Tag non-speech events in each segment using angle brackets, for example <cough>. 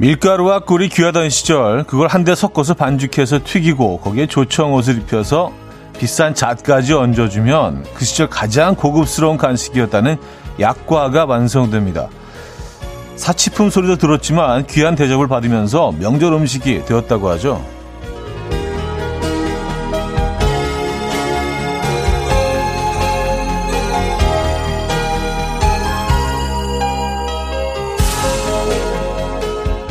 밀가루와 꿀이 귀하던 시절 그걸 한데 섞어서 반죽해서 튀기고 거기에 조청 옷을 입혀서 비싼 잣까지 얹어주면 그 시절 가장 고급스러운 간식이었다는 약과가 완성됩니다. 사치품 소리도 들었지만 귀한 대접을 받으면서 명절 음식이 되었다고 하죠.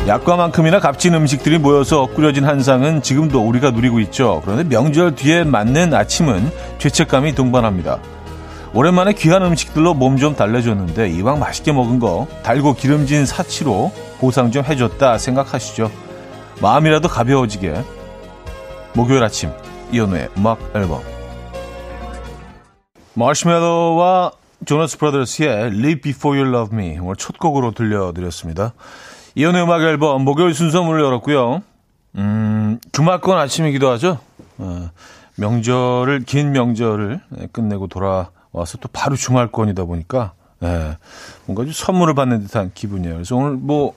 약과만큼이나 값진 음식들이 모여서 꾸려진 한상은 지금도 우리가 누리고 있죠. 그런데 명절 뒤에 맞는 아침은 죄책감이 동반합니다. 오랜만에 귀한 음식들로 몸 좀 달래줬는데 이왕 맛있게 먹은 거 달고 기름진 사치로 보상 좀 해줬다 생각하시죠. 마음이라도 가벼워지게 목요일 아침 이연우의 음악 앨범 마시멜로와 조나스 브라더스의 Live Before You Love Me 오늘 첫 곡으로 들려드렸습니다. 이연우의 음악 앨범 목요일 순서 문을 열었고요. 음, 주말권 아침이기도 하죠. 어, 명절을 긴 명절을 끝내고 돌아와서 또 바로 주말권이다 보니까 예, 뭔가 좀 선물을 받는 듯한 기분이에요. 그래서 오늘 뭐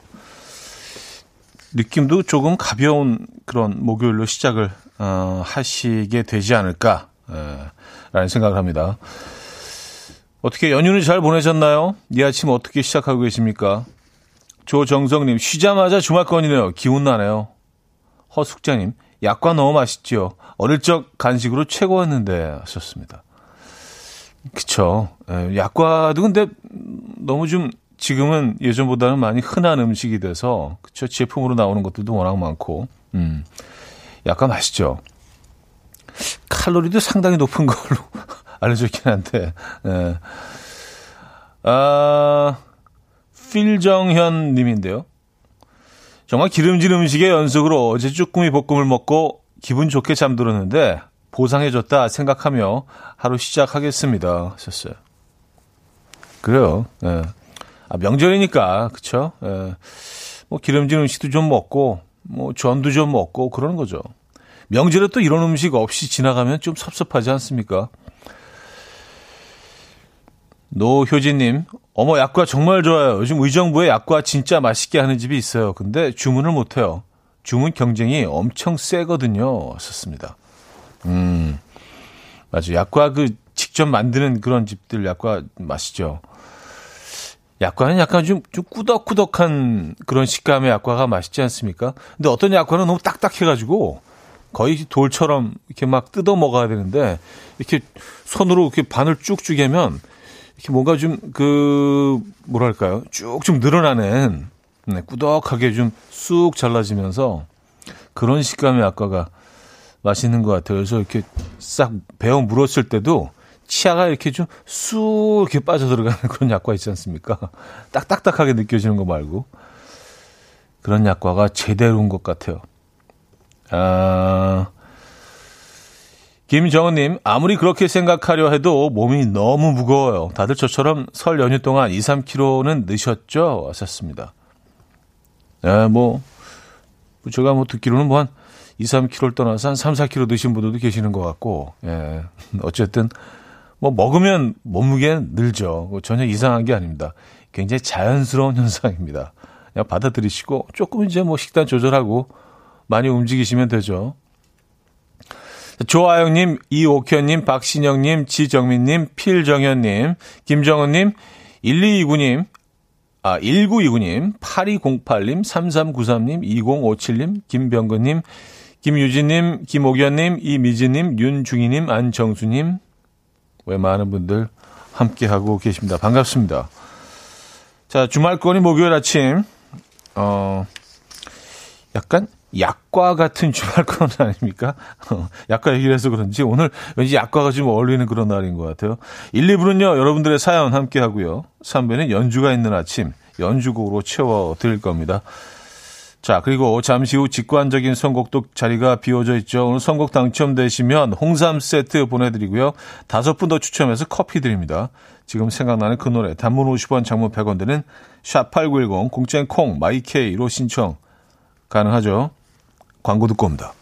느낌도 조금 가벼운 그런 목요일로 시작을 어, 하시게 되지 않을까 예, 라는 생각을 합니다. 어떻게 연휴는 잘 보내셨나요? 이 아침 어떻게 시작하고 계십니까? 조정성님, 쉬자마자 주말권이네요. 기운 나네요. 허숙자님, 약과 너무 맛있죠. 어릴 적 간식으로 최고였는데 하셨습니다. 그쵸. 예, 약과도 근데 너무 좀 지금은 예전보다는 많이 흔한 음식이 돼서 그쵸. 제품으로 나오는 것들도 워낙 많고, 음, 약과 맛있죠. 칼로리도 상당히 높은 걸로 <laughs> 알려져 있긴 한데, 예. 아, 필정현 님인데요. 정말 기름진 음식의 연속으로 어제 쭈꾸미 볶음을 먹고 기분 좋게 잠들었는데 보상해줬다 생각하며 하루 시작하겠습니다. 하셨어요. 그래요. 예. 아, 명절이니까, 그쵸? 예. 뭐 기름진 음식도 좀 먹고, 뭐 전도 좀 먹고 그러는 거죠. 명절에 또 이런 음식 없이 지나가면 좀 섭섭하지 않습니까? 노효진님, 어머, 약과 정말 좋아요. 요즘 의정부에 약과 진짜 맛있게 하는 집이 있어요. 근데 주문을 못해요. 주문 경쟁이 엄청 세거든요. 썼습니다. 음, 맞아요. 약과 그 직접 만드는 그런 집들 약과 맛있죠. 약과는 약간 좀, 좀 꾸덕꾸덕한 그런 식감의 약과가 맛있지 않습니까? 근데 어떤 약과는 너무 딱딱해가지고 거의 돌처럼 이렇게 막 뜯어 먹어야 되는데 이렇게 손으로 이렇게 반을 쭉쭉 이렇게 뭔가 좀 그 뭐랄까요 쭉 좀 늘어나는 네, 꾸덕하게 좀 쑥 잘라지면서 그런 식감의 약과가 맛있는 것 같아요. 그래서 이렇게 싹 베어 물었을 때도 치아가 이렇게 좀 쑥 이렇게 빠져 들어가는 <laughs> 그런 약과 있지 않습니까? <laughs> 딱딱딱하게 느껴지는 거 말고 그런 약과가 제대로인 것 같아요. 아. 김정은님, 아무리 그렇게 생각하려 해도 몸이 너무 무거워요. 다들 저처럼 설 연휴 동안 2, 3kg는 넣으셨죠? 하셨습니다. 네, 뭐, 제가 뭐 듣기로는 뭐 한 2, 3kg를 떠나서 한 3, 4kg 드신 분들도 계시는 것 같고, 예. <laughs> 어쨌든, 뭐, 먹으면 몸무게는 늘죠. 뭐 전혀 이상한 게 아닙니다. 굉장히 자연스러운 <laughs> 현상입니다. 그냥 받아들이시고, 조금 이제 뭐 식단 조절하고, 많이 움직이시면 되죠. 조아영님, 이옥현님, 박신영님, 지정민님, 필정현님, 김정은님, 1229님, 아, 1929님, 8208님, 3393님, 2057님, 김병근님, 김유진님, 김옥현님, 이미진님, 윤중희님, 안정수님, 왜 많은 분들 함께하고 계십니다. 반갑습니다. 자, 주말권이 목요일 아침, 어, 약간 약과 같은 주말권 아닙니까? 어, 약과 얘기를 해서 그런지 오늘 왠지 약과가 좀 어울리는 그런 날인 것 같아요. 1, 2부는요, 여러분들의 사연 함께 하고요. 3부는 연주가 있는 아침, 연주곡으로 채워드릴 겁니다. 자, 그리고 잠시 후 직관적인 선곡도 자리가 비워져 있죠. 오늘 선곡 당첨되시면 홍삼 세트 보내드리고요. 다섯 분 더 추첨해서 커피 드립니다. 지금 생각나는 그 노래, 단문 50원, 장문 100원 드는 샵8910, 공짜인 콩, 마이케이로 신청 가능하죠. 광고 듣고 옵니다.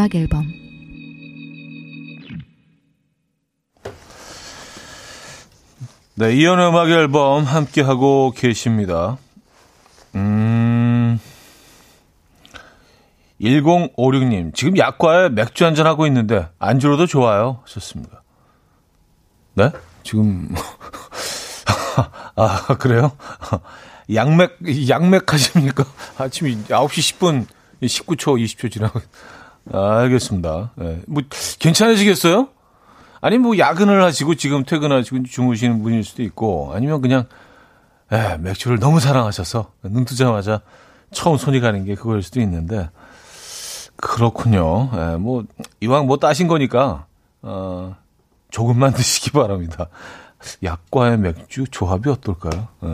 음악 앨범. 네, 이현우의 음악 앨범 함께 하고 계십니다. 음. 1056님, 지금 약과에 맥주 한잔 하고 있는데 안주로도 좋아요. 좋습니다. 네? 지금 <laughs> 아, 그래요? 양맥 양맥 하십니까? 아침 9시 10분 19초 20초 지나고 아, 알겠습니다. 네. 뭐 괜찮으시겠어요? 아니 뭐 야근을 하시고 지금 퇴근하시고 주무시는 분일 수도 있고 아니면 그냥 에, 맥주를 너무 사랑하셔서 눈 뜨자마자 처음 손이 가는 게 그거일 수도 있는데 그렇군요. 에, 뭐 이왕 뭐 따신 거니까 어, 조금만 <laughs> 드시기 바랍니다. 약과의 맥주 조합이 어떨까요? 에.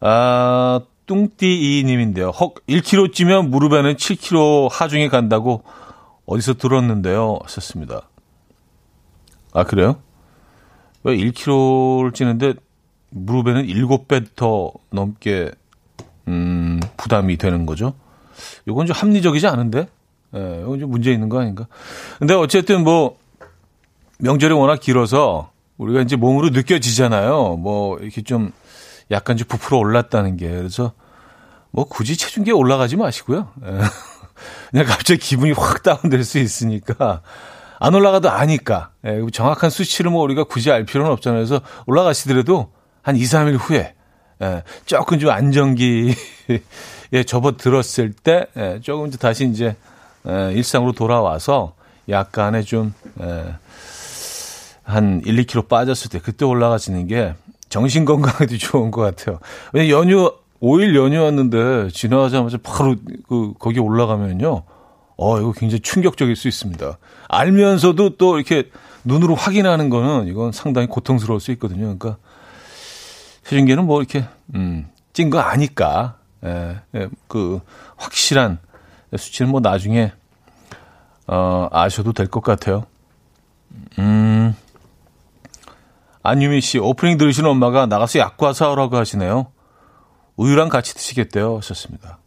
아, 뚱띠이님인데요. 헉, 1kg 찌면 무릎에는 7kg 하중에 간다고 어디서 들었는데요. 썼습니다. 아, 그래요? 왜 1kg를 찌는데 무릎에는 7배 더 넘게, 음, 부담이 되는 거죠? 이건 좀 합리적이지 않은데? 예, 이건 좀 문제 있는 거 아닌가? 근데 어쨌든 뭐, 명절이 워낙 길어서 우리가 이제 몸으로 느껴지잖아요. 뭐, 이렇게 좀 약간 좀 부풀어 올랐다는 게. 그래서 뭐 굳이 체중계 올라가지 마시고요. 예. <laughs> 그냥 갑자기 기분이 확 다운될 수 있으니까. 안 올라가도 아니까. 예, 정확한 수치를 뭐 우리가 굳이 알 필요는 없잖아요. 그래서 올라가시더라도 한 2, 3일 후에 예, 조금 좀 안정기에 <laughs> 접어들었을 때 예, 조금 이제 다시 이제 예, 일상으로 돌아와서 약간의 좀 예, 한 1, 2kg 빠졌을 때 그때 올라가시는 게 정신 건강에도 <laughs> 좋은 것 같아요. 왜냐 연휴 5일 연휴였는데 지나가자마자 바로 그 거기 올라가면요. 어, 이거 굉장히 충격적일 수 있습니다. 알면서도 또 이렇게 눈으로 확인하는 거는 이건 상당히 고통스러울 수 있거든요. 그러니까 체중계는 뭐 이렇게 음, 찐 거 아니까 예, 예, 그 확실한 수치는 뭐 나중에 어, 아셔도 될 것 같아요. 음. 안유미 씨, 오프닝 들으시는 엄마가 나가서 약과 사오라고 하시네요. 우유랑 같이 드시겠대요. 하셨습니다.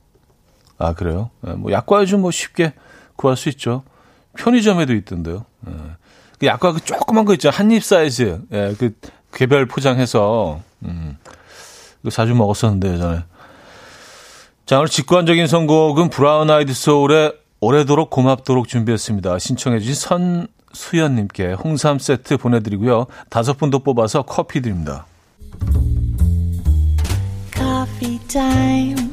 아, 그래요? 네, 뭐, 약과 요즘 뭐 쉽게 구할 수 있죠. 편의점에도 있던데요. 네. 그 약과 그 조그만 거 있죠. 한 입 사이즈. 예, 그 개별 포장해서, 음, 그 자주 먹었었는데, 예전에. 자, 오늘 직관적인 선곡은 브라운 아이드 소울의 오래도록 고맙도록 준비했습니다. 신청해주신 선수연님께 홍삼 세트 보내드리고요. 다섯 분도 뽑아서 커피 드립니다. Coffee time.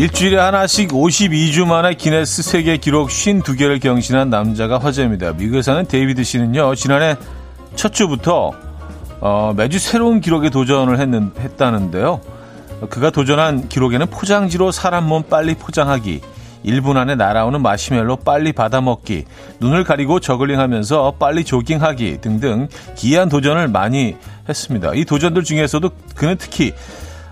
일주일에 하나씩 52주 만에 기네스 세계 기록 52개를 경신한 남자가 화제입니다. 미국에 사는 데이비드 씨는요, 지난해 첫 주부터 어, 매주 새로운 기록에 도전을 했는, 했다는데요. 그가 도전한 기록에는 포장지로 사람 몸 빨리 포장하기, 1분 안에 날아오는 마시멜로 빨리 받아먹기, 눈을 가리고 저글링 하면서 빨리 조깅하기 등등 기이한 도전을 많이 했습니다. 이 도전들 중에서도 그는 특히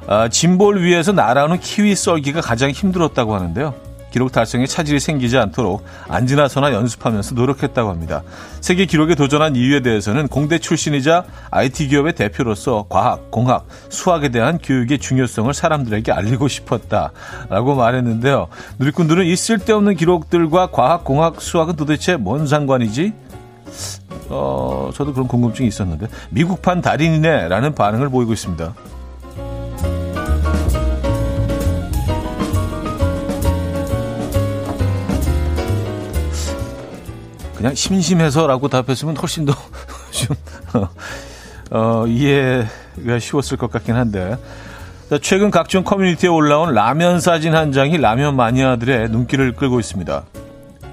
어, 짐볼 위에서 날아오는 키위 썰기가 가장 힘들었다고 하는데요. 기록 달성에 차질이 생기지 않도록 앉으나서나 연습하면서 노력했다고 합니다. 세계 기록에 도전한 이유에 대해서는 공대 출신이자 IT 기업의 대표로서 과학, 공학, 수학에 대한 교육의 중요성을 사람들에게 알리고 싶었다라고 말했는데요. 누리꾼들은 이 쓸데없는 기록들과 과학, 공학, 수학은 도대체 뭔 상관이지? 어, 저도 그런 궁금증이 있었는데 미국판 달인이네라는 반응을 보이고 있습니다. 그냥 심심해서라고 답했으면 훨씬 더 <laughs> 좀, 어, 이해가 쉬웠을 것 같긴 한데. 최근 각종 커뮤니티에 올라온 라면 사진 한 장이 라면 마니아들의 눈길을 끌고 있습니다.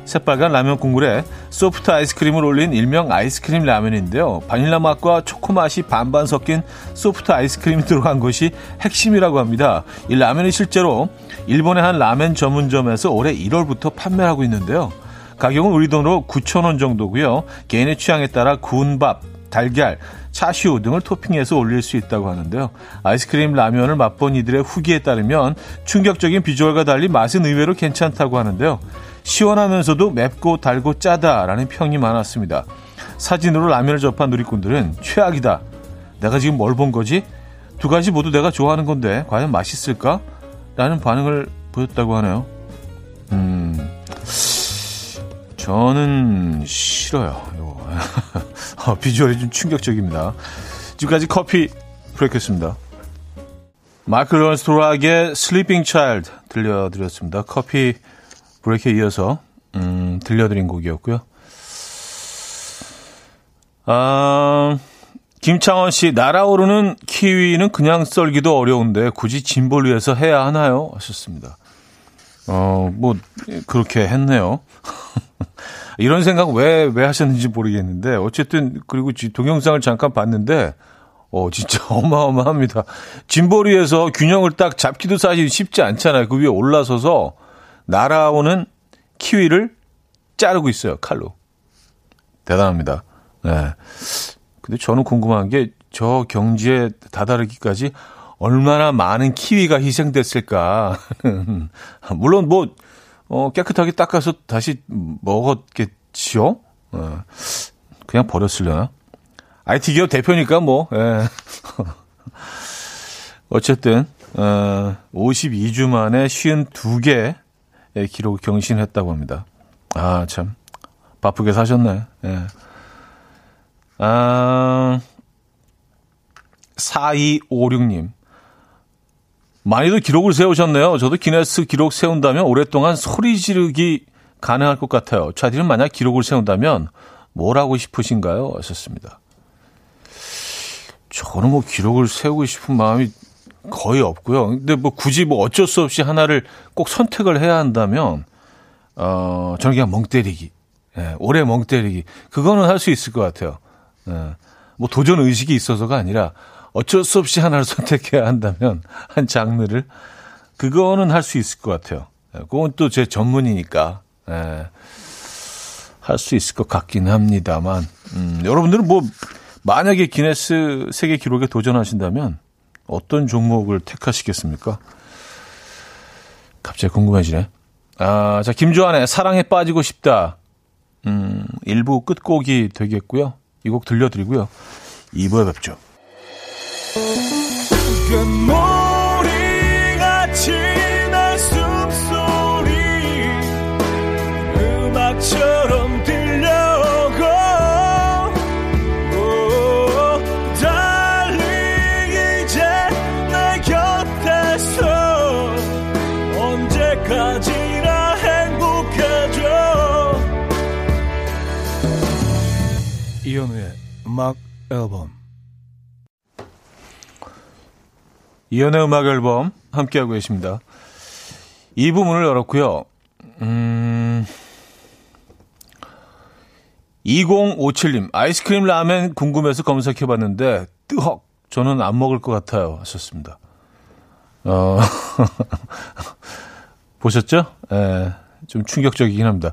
새빨간 라면 국물에 소프트 아이스크림을 올린 일명 아이스크림 라면인데요. 바닐라 맛과 초코 맛이 반반 섞인 소프트 아이스크림이 들어간 것이 핵심이라고 합니다. 이 라면이 실제로 일본의 한 라면 전문점에서 올해 1월부터 판매하고 있는데요. 가격은 우리 돈으로 9,000원 정도고요. 개인의 취향에 따라 구운 밥, 달걀, 차슈 등을 토핑해서 올릴 수 있다고 하는데요. 아이스크림 라면을 맛본 이들의 후기에 따르면 충격적인 비주얼과 달리 맛은 의외로 괜찮다고 하는데요. 시원하면서도 맵고 달고 짜다라는 평이 많았습니다. 사진으로 라면을 접한 누리꾼들은 최악이다. 내가 지금 뭘 본 거지? 두 가지 모두 내가 좋아하는 건데 과연 맛있을까? 라는 반응을 보였다고 하네요. 음, 저는 싫어요. 어, <laughs> 비주얼이 좀 충격적입니다. 지금까지 coffee break였습니다. Michael Learns to Rock의 Sleeping Child 들려드렸습니다. coffee break에 이어서 음, 들려드린 곡이었고요. 아, 김창원 씨, 날아오르는 키위는 그냥 썰기도 어려운데 굳이 짐볼 위에서 해야 하나요? 하셨습니다. 어, 뭐, 그렇게 했네요. <laughs> <laughs> 이런 생각 왜, 왜 하셨는지 모르겠는데, 어쨌든, 그리고 동영상을 잠깐 봤는데, 어, 진짜 <laughs> 어마어마합니다. 짐보리에서 균형을 딱 잡기도 사실 쉽지 않잖아요. 그 위에 올라서서 날아오는 키위를 자르고 있어요, 칼로. 대단합니다. 네. 근데 저는 궁금한 게 저 경지에 다다르기까지 얼마나 많은 키위가 희생됐을까. <laughs> 물론 뭐, 어, 깨끗하게 닦아서 다시 먹었겠지요? 어, 그냥 버렸으려나? IT 기업 대표니까 뭐, 예. <laughs> 어쨌든, 어, 52주 만에 52개의 기록을 경신했다고 합니다. 아, 참. 바쁘게 사셨네. 예. 아, 4256님. 많이도 기록을 세우셨네요. 저도 기네스 기록 세운다면 오랫동안 소리 지르기 가능할 것 같아요. 차디는 만약 기록을 세운다면 뭘 하고 싶으신가요? 하셨습니다. 저는 뭐 기록을 세우고 싶은 마음이 거의 없고요. 근데 뭐 굳이 뭐 어쩔 수 없이 하나를 꼭 선택을 해야 한다면, 어, 저는 그냥 멍 때리기. 예, 오래 멍 때리기. 그거는 할 수 있을 것 같아요. 예, 뭐 도전 의식이 있어서가 아니라 어쩔 수 없이 하나를 <laughs> 선택해야 한다면 한 장르를 그거는 할 수 있을 것 같아요. 예, 그건 또 제 전문이니까 예, 할 수 있을 것 같긴 합니다만 음, 여러분들은 뭐 만약에 기네스 세계 기록에 도전하신다면 어떤 종목을 택하시겠습니까? 갑자기 궁금해지네. 아, 자, 김조한의 사랑에 빠지고 싶다. 음, 일부 끝곡이 되겠고요. 이 곡 들려드리고요. 2부에 뵙죠. 금모리같이 날 숨소리. 음악처럼 들려오고 달리 이제 내 곁에서 언제까지나 행복해져. 이현우의 음악 앨범 이연의 음악 앨범 함께하고 계십니다. 이 부분을 열었고요. 음, 2057님, 아이스크림 라멘 궁금해서 검색해봤는데, 뜨헉! 저는 안 먹을 것 같아요. 하셨습니다. 어, <laughs> 보셨죠? 예, 좀 충격적이긴 합니다.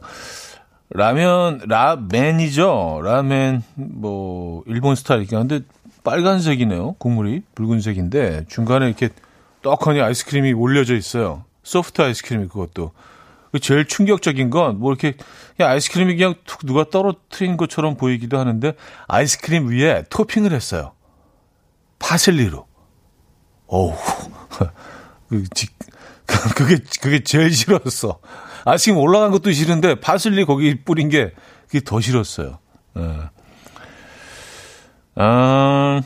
라면, 라멘이죠? 라멘, 뭐, 일본 스타일이긴 한데, 빨간색이네요. 국물이 붉은색인데 중간에 이렇게 떡하니 아이스크림이 올려져 있어요. 소프트 아이스크림이 그것도. 그 제일 충격적인 건 뭐 이렇게 그냥 아이스크림이 그냥 툭 누가 떨어뜨린 것처럼 보이기도 하는데 아이스크림 위에 토핑을 했어요. 파슬리로. 어우. <laughs> 그, <laughs> 그게, 그게 제일 싫었어. 아이스크림 올라간 것도 싫은데 파슬리 거기 뿌린 게 그게 더 싫었어요. 예. 아,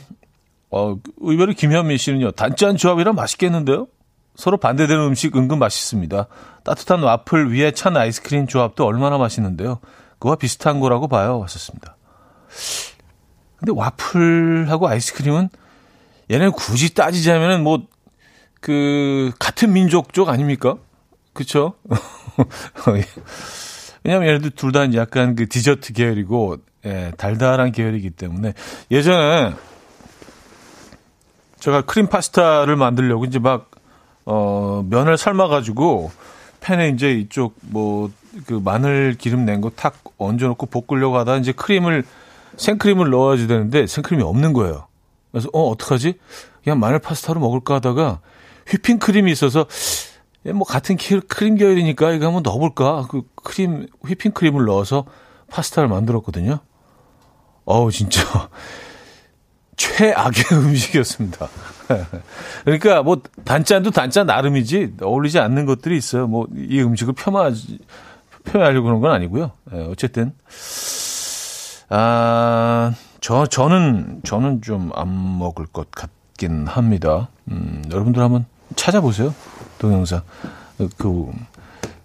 어, 의외로 김현미 씨는요, 단짠 조합이라 맛있겠는데요? 서로 반대되는 음식 은근 맛있습니다. 따뜻한 와플 위에 찬 아이스크림 조합도 얼마나 맛있는데요. 그와 비슷한 거라고 봐요. 왔었습니다. 근데 와플하고 아이스크림은 얘는 굳이 따지자면은 뭐, 그, 같은 민족 쪽 아닙니까? 그쵸? <laughs> 왜냐면 얘네들 둘 다 약간 그 디저트 계열이고, 예, 달달한 계열이기 때문에 예전에 제가 크림 파스타를 만들려고 이제 막, 어, 면을 삶아가지고 팬에 이제 이쪽 뭐, 그 마늘 기름 낸 거 탁 얹어놓고 볶으려고 하다 이제 크림을 생크림을 넣어야지 되는데 생크림이 없는 거예요. 그래서 어 어떡하지? 그냥 마늘 파스타로 먹을까 하다가 휘핑 크림이 있어서 뭐 같은 크림 계열이니까 이거 한번 넣어볼까? 그 크림 휘핑 크림을 넣어서 파스타를 만들었거든요. 어우 진짜 <laughs> 최악의 <laughs> 음식이었습니다. <laughs> 그러니까 뭐 단짠도 단짠 나름이지 어울리지 않는 것들이 있어요. 뭐 이 음식을 폄하 표현하려고 그런 건 아니고요. 예, 어쨌든 아, 저 저는 저는 좀 안 먹을 것 같긴 합니다. 음, 여러분들 한번 찾아보세요. 동영상 그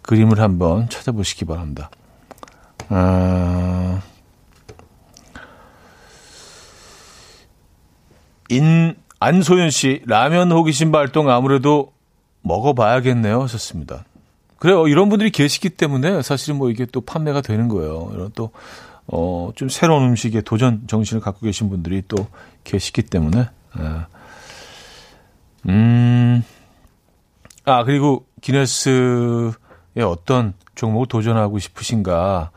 그림을 한번 찾아보시기 바랍니다. 아, 인 안소연 씨 라면 호기심 발동 아무래도 먹어봐야겠네요. 하셨습니다. 그래요. 이런 분들이 계시기 때문에 사실은 뭐 이게 또 판매가 되는 거예요. 이런 또, 어, 좀 새로운 음식에 도전 정신을 갖고 계신 분들이 또 계시기 때문에. 예. 음, 아, 그리고 기네스의 어떤 종목을 도전하고 싶으신가?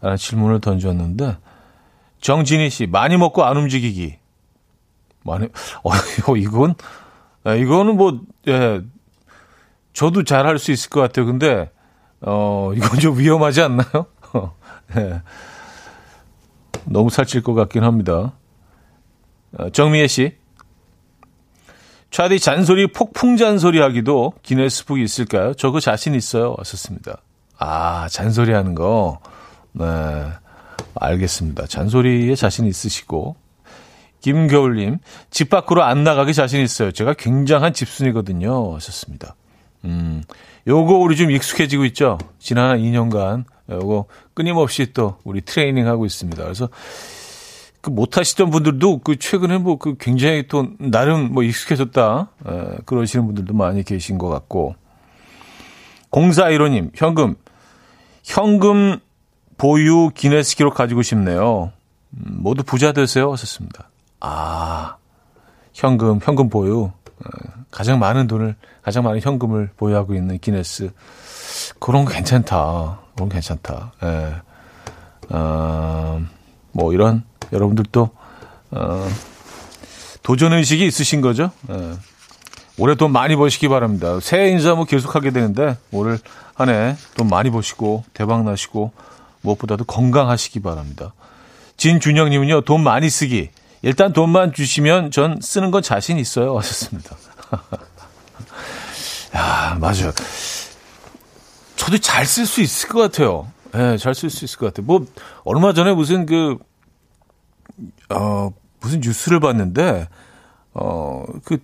라는 질문을 던졌는데, 정진희 씨, 많이 먹고 안 움직이기. 많이, 어, <laughs> 이건, 이거는 뭐, 예, 저도 잘 할 수 있을 것 같아요. 근데, 어, 이건 좀 위험하지 않나요? <laughs> 예. 너무 살찔 것 같긴 합니다. 어, 정미애 씨. 차디 잔소리 폭풍 잔소리 하기도 기네스북이 있을까요? 저그 자신 있어요. 왔었습니다. 아, 잔소리 하는 거. 네. 알겠습니다. 잔소리에 자신 있으시고. 김겨울님, 집 밖으로 안 나가기 자신 있어요. 제가 굉장한 집순이거든요. 하셨습니다. 음, 요거 우리 좀 익숙해지고 있죠? 지난 한 2년간. 요거 끊임없이 또 우리 트레이닝 하고 있습니다. 그래서 그 못하시던 분들도 그 최근에 뭐 그 굉장히 또 나름 뭐 익숙해졌다. 에, 그러시는 분들도 많이 계신 것 같고. 0415님, 현금. 현금 보유 기네스 기록 가지고 싶네요. 음, 모두 부자 되세요. 하셨습니다. 아, 현금, 현금 보유. 가장 많은 돈을, 가장 많은 현금을 보유하고 있는 기네스. 그런 거 괜찮다. 그런 거 괜찮다. 예. 어, 뭐 이런 여러분들도 어, 도전 의식이 있으신 거죠. 예. 올해 돈 많이 버시기 바랍니다. 새해 인사 뭐 계속하게 되는데 올해 한해 돈 많이 버시고 대박 나시고 무엇보다도 건강하시기 바랍니다. 진준영님은요 돈 많이 쓰기. 일단 돈만 주시면 전 쓰는 건 자신 있어요. 하셨습니다. <laughs> 야 맞아요. 저도 잘 쓸 수 있을 것 같아요. 예, 네, 잘쓸 수 있을 것 같아요. 뭐 얼마 전에 무슨 그 어, 무슨 뉴스를 봤는데, 어, 그,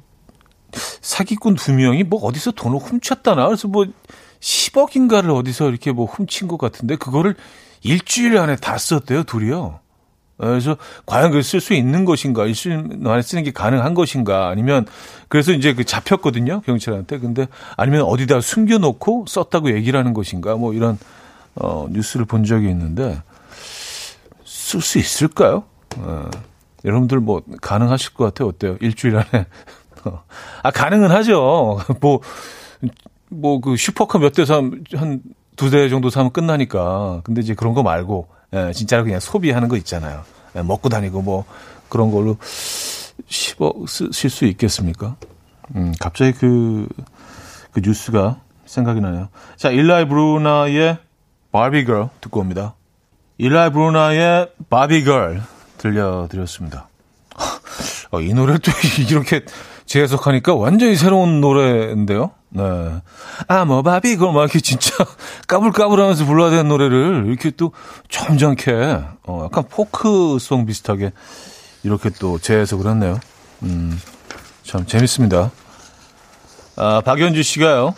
사기꾼 두 명이 뭐 어디서 돈을 훔쳤다나. 그래서 뭐 10억인가를 어디서 이렇게 뭐 훔친 것 같은데, 그거를 일주일 안에 다 썼대요, 둘이요. 그래서 과연 그걸 쓸 수 있는 것인가, 일주일 안에 쓰는 게 가능한 것인가, 아니면 그래서 이제 그 잡혔거든요, 경찰한테. 근데 아니면 어디다 숨겨놓고 썼다고 얘기를 하는 것인가, 뭐 이런 어, 뉴스를 본 적이 있는데 쓸 수 있을까요? 어, 여러분들 뭐 가능하실 것 같아요. 어때요? 일주일 안에. <laughs> 아, 가능은 하죠. <laughs> 뭐, 뭐 그 슈퍼카 몇 대 사면 한두 대 정도 사면 끝나니까. 근데 이제 그런 거 말고, 예, 진짜로 그냥 소비하는 거 있잖아요. 예, 먹고 다니고 뭐 그런 걸로 10억 쓰실 수 있겠습니까? 음, 갑자기 그, 그 뉴스가 생각이 나네요. 자, 일라이 브루나의 바비걸 듣고 옵니다. 일라이 브루나의 바비걸 들려드렸습니다. <laughs> 어, 이 노래를 또 <laughs> 이렇게 재해석하니까 완전히 새로운 노래인데요. 네. 아, 뭐, 바비, 그걸 막 이렇게 진짜 <laughs> 까불까불 하면서 불러야 되는 노래를 이렇게 또 점잖게, 어, 약간 포크송 비슷하게 이렇게 또 재해석을 했네요. 음, 참 재밌습니다. 아, 박연주 씨가요.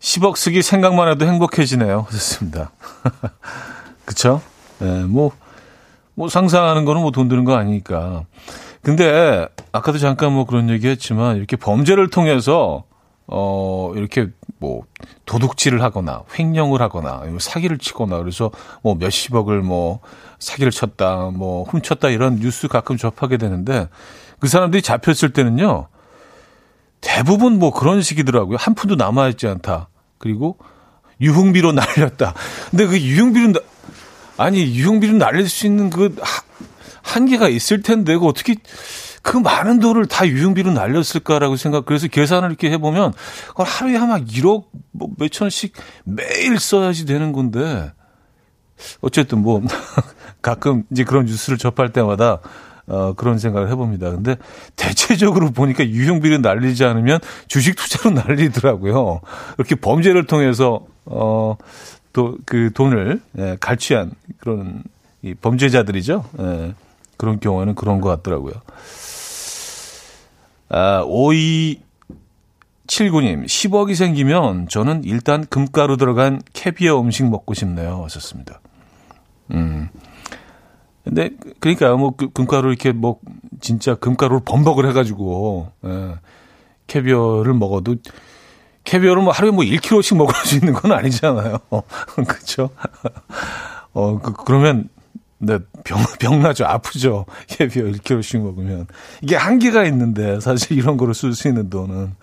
10억 쓰기 생각만 해도 행복해지네요. 하셨습니다. <laughs> 그쵸? 네, 뭐, 뭐 상상하는 거는 뭐 돈 드는 거 아니니까. 근데 아까도 잠깐 뭐 그런 얘기 했지만 이렇게 범죄를 통해서 어 이렇게 뭐 도둑질을 하거나 횡령을 하거나 사기를 치거나 그래서 뭐 몇십억을 뭐 사기를 쳤다 뭐 훔쳤다 이런 뉴스 가끔 접하게 되는데 그 사람들이 잡혔을 때는요 대부분 뭐 그런 식이더라고요. 한 푼도 남아 있지 않다. 그리고 유흥비로 <laughs> 날렸다. 근데 그 유흥비로 아니, 유흥비를 날릴 수 있는 그 한계가 있을 텐데, 그 어떻게 그 많은 돈을 다 유흥비로 날렸을까라고 생각, 그래서 계산을 이렇게 해보면, 그걸 하루에 아마 1억 뭐 몇천씩 매일 써야지 되는 건데, 어쨌든 뭐, <laughs> 가끔 이제 그런 뉴스를 접할 때마다, 어, 그런 생각을 해봅니다. 근데 대체적으로 보니까 유흥비를 날리지 않으면 주식 투자로 <laughs> 날리더라고요. 이렇게 범죄를 통해서, 어, 또 그 돈을 예, 갈취한 그런 이 범죄자들이죠. 예, 그런 경우에는 그런 것 같더라고요. 아, 5279님, 10억이 생기면 저는 일단 금가루 들어간 캐비어 음식 먹고 싶네요. 하셨습니다. 음. 근데, 그러니까 뭐, 그 금가루 이렇게 뭐, 진짜 금가루를 범벅을 해가지고, 예, 캐비어를 먹어도, 캐비어를 뭐 하루에 뭐 1kg씩 먹을 수 있는 건 아니잖아요. <laughs> 그쵸? 어, 그, 그러면 네, 병, <laughs> 병나죠. 아프죠. <laughs> 캐비어 1kg씩 먹으면. 이게 한계가 있는데, 사실 이런 거로 쓸수 있는 돈은.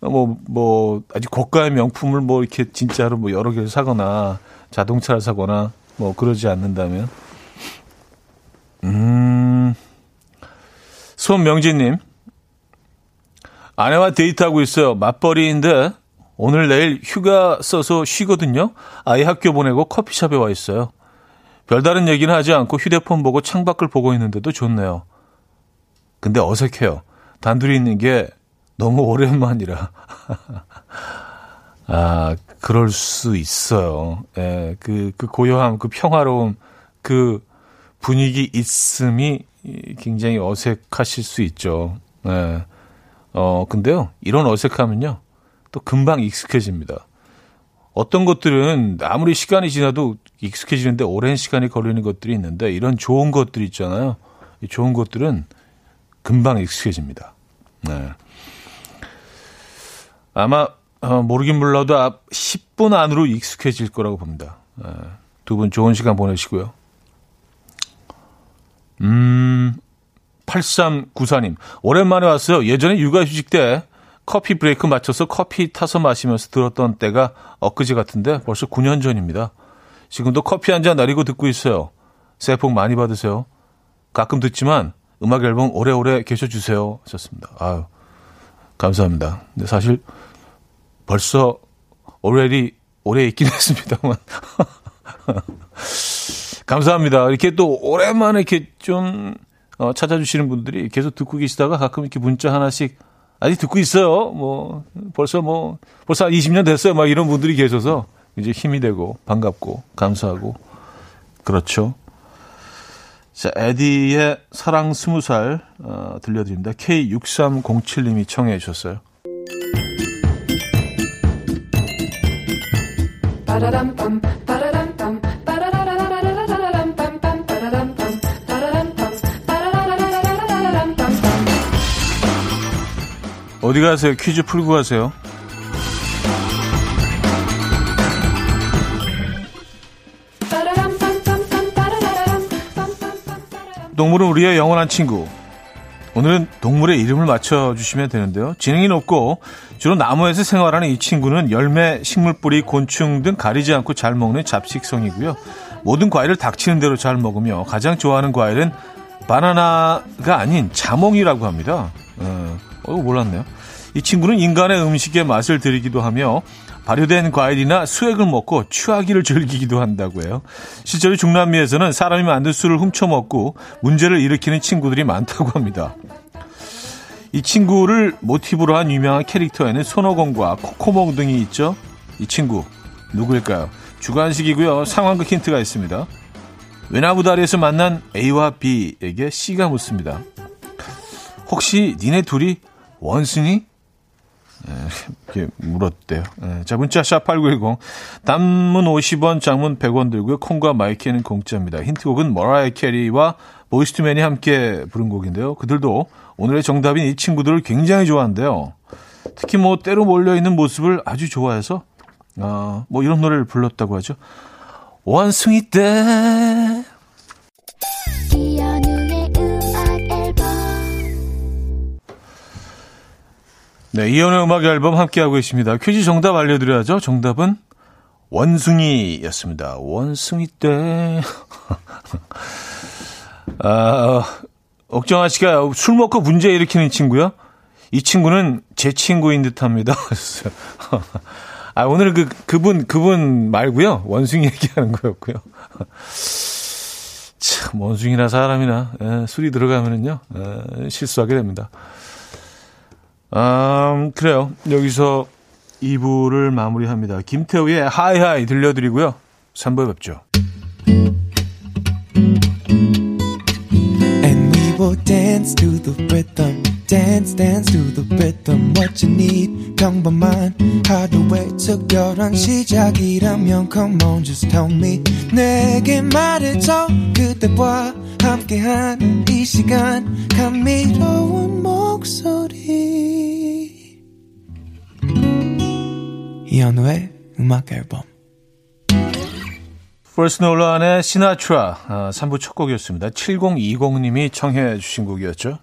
뭐, 뭐, 아주 고가의 명품을 뭐 이렇게 진짜로 뭐 여러 개를 사거나, 자동차를 사거나, 뭐 그러지 않는다면. 음, 손명진님. 아내와 데이트하고 있어요. 맞벌이인데, 오늘 내일 휴가 써서 쉬거든요. 아이 학교 보내고 커피숍에 와 있어요. 별다른 얘기는 하지 않고 휴대폰 보고 창밖을 보고 있는데도 좋네요. 근데 어색해요. 단둘이 있는 게 너무 오랜만이라. <laughs> 아, 그럴 수 있어요. 예, 그, 그 고요함, 그 평화로움, 그 분위기 있음이 굉장히 어색하실 수 있죠. 예. 어, 근데요, 이런 어색함은요, 또 금방 익숙해집니다. 어떤 것들은 아무리 시간이 지나도 익숙해지는데 오랜 시간이 걸리는 것들이 있는데 이런 좋은 것들 있잖아요. 이 좋은 것들은 금방 익숙해집니다. 네. 아마 어, 모르긴 몰라도 10분 안으로 익숙해질 거라고 봅니다. 네. 두분 좋은 시간 보내시고요. 음, 8394님. 오랜만에 왔어요. 예전에 육아휴직 때 커피 브레이크 맞춰서 커피 타서 마시면서 들었던 때가 엊그제 같은데 벌써 9년 전입니다. 지금도 커피 한잔 나리고 듣고 있어요. 새해 복 많이 받으세요. 가끔 듣지만 음악 앨범 오래오래 계셔주세요. 하셨습니다. 아유, 감사합니다. 근데 사실 벌써 already 오래 있긴 <laughs> 했습니다만. <laughs> 감사합니다. 이렇게 또 오랜만에 이렇게 좀 어, 찾아주시는 분들이 계속 듣고 계시다가 가끔 이렇게 문자 하나씩 아직 듣고 있어요. 뭐 벌써 뭐 벌써 20년 됐어요. 막 이런 분들이 계셔서 이제 힘이 되고 반갑고 감사하고 그렇죠. 자, 에디의 사랑 스무 살 어, 들려드립니다. K6307님이 청해 주셨어요. 어디 가세요? 퀴즈 풀고 가세요. 동물은 우리의 영원한 친구. 오늘은 동물의 이름을 맞춰주시면 되는데요. 지능이 높고 주로 나무에서 생활하는 이 친구는 열매, 식물뿌리, 곤충 등 가리지 않고 잘 먹는 잡식성이고요. 모든 과일을 닥치는 대로 잘 먹으며 가장 좋아하는 과일은 바나나가 아닌 자몽이라고 합니다. 어, 어, 몰랐네요. 이 친구는 인간의 음식에 맛을 들이기도 하며 발효된 과일이나 수액을 먹고 취하기를 즐기기도 한다고 해요. 실제로 중남미에서는 사람이 만든 술을 훔쳐 먹고 문제를 일으키는 친구들이 많다고 합니다. 이 친구를 모티브로 한 유명한 캐릭터에는 손오공과 코코몽 등이 있죠. 이 친구 누구일까요? 주관식이고요. 상황극 힌트가 있습니다. 외나무 다리에서 만난 A와 B에게 C가 묻습니다. 혹시 니네 둘이 원숭이? 예, 이렇게 물었대요. 예, 자, 문자 샵8910. 단문 50원, 장문 100원 들고요. 콩과 my K는 공짜입니다. 힌트곡은 머라이어 캐리와 Boyz II Men이 함께 부른 곡인데요. 그들도 오늘의 정답인 이 친구들을 굉장히 좋아한대요. 특히 뭐 떼로 몰려있는 모습을 아주 좋아해서 어, 뭐 이런 노래를 불렀다고 하죠. 원숭이 때 네, 이연의 음악 앨범 함께하고 있습니다. 퀴즈 정답 알려드려야죠. 정답은 원숭이였습니다. 원숭이 때. <laughs> 아, 옥정아 씨가 술 먹고 문제 일으키는 친구요? 이 친구는 제 친구인 듯 합니다. <laughs> 아, 오늘 그, 그분, 그분 말고요 원숭이 얘기하는 거였고요. <laughs> 참, 원숭이나 사람이나, 에, 술이 들어가면은요, 에, 실수하게 됩니다. 음, 그래요. 여기서 2부를 마무리합니다. 김태우의 하이하이 들려드리고요. 3부에 뵙죠. Will dance to the rhythm. dance dance to the rhythm what you need 평범한 하루의 특별한 시작이라면 come on just tell me 내게 말해줘 그대와 함께한 이 시간 감미로운 목소리 이현우의 음악 앨범 퍼스트 놀란의 시나트라 아, 3부 첫 곡이었습니다. 7020님이 청해 주신 곡이었죠.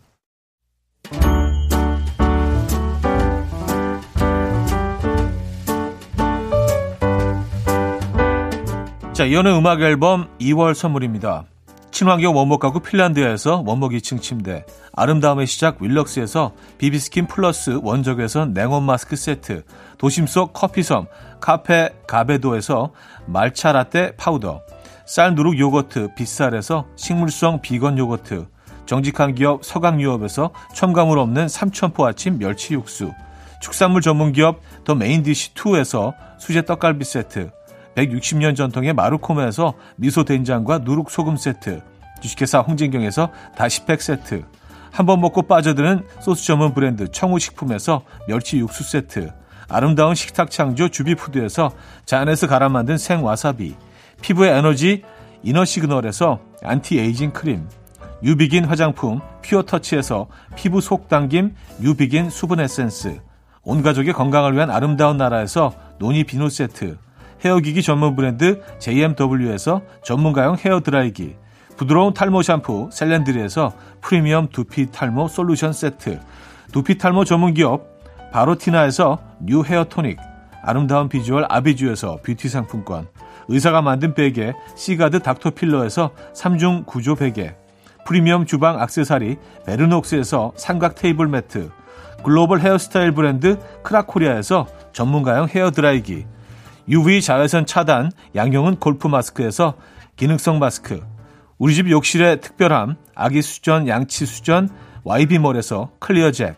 자, 이현우의 음악 앨범 2월 선물입니다. 친환경 원목 가구 핀란드에서 원목 2층 침대, 아름다움의 시작 윌럭스에서 비비스킨 플러스 원적외선 냉온 마스크 세트, 도심 속 커피섬 카페 가베도에서 말차 라떼 파우더, 쌀 누룩 요거트 빗살에서 식물성 비건 요거트, 정직한 기업 서강유업에서 첨가물 없는 삼천포 아침 멸치 육수, 축산물 전문 기업 더 메인디시2에서 수제 떡갈비 세트, 160년 전통의 마루코메에서 미소 된장과 누룩 소금 세트, 주식회사 홍진경에서 다시팩 세트, 한번 먹고 빠져드는 소스 전문 브랜드 청우식품에서 멸치 육수 세트, 아름다운 식탁 창조 주비푸드에서 잔에서 갈아 만든 생와사비, 피부의 에너지 이너 시그널에서 안티에이징 크림, 유비긴 화장품 퓨어터치에서 피부 속 당김 유비긴 수분 에센스, 온 가족의 건강을 위한 아름다운 나라에서 노니 비누 세트, 헤어기기 전문 브랜드 JMW에서 전문가용 헤어드라이기, 부드러운 탈모 샴푸 셀렌드리에서 프리미엄 두피 탈모 솔루션 세트, 두피 탈모 전문 기업 바로티나에서 뉴 헤어 토닉, 아름다운 비주얼 아비주에서 뷰티 상품권, 의사가 만든 베개 시가드 닥터필러에서 3중 구조 베개, 프리미엄 주방 악세사리 베르녹스에서 삼각 테이블 매트, 글로벌 헤어스타일 브랜드 크라코리아에서 전문가용 헤어드라이기, UV 자외선 차단 양용은 골프 마스크에서 기능성 마스크 우리 집 욕실의 특별함 아기 수전 양치 수전 YB몰에서 클리어 잭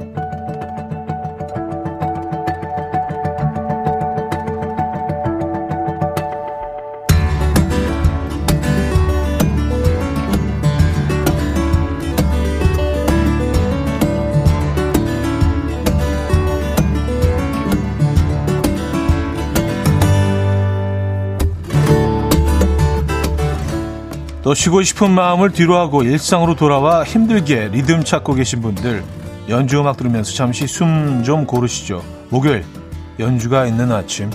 또 쉬고 싶은 마음을 뒤로하고 일상으로 돌아와 힘들게 리듬 찾고 계신 분들 연주 음악 들으면서 잠시 숨 좀 고르시죠. 목요일 연주가 있는 아침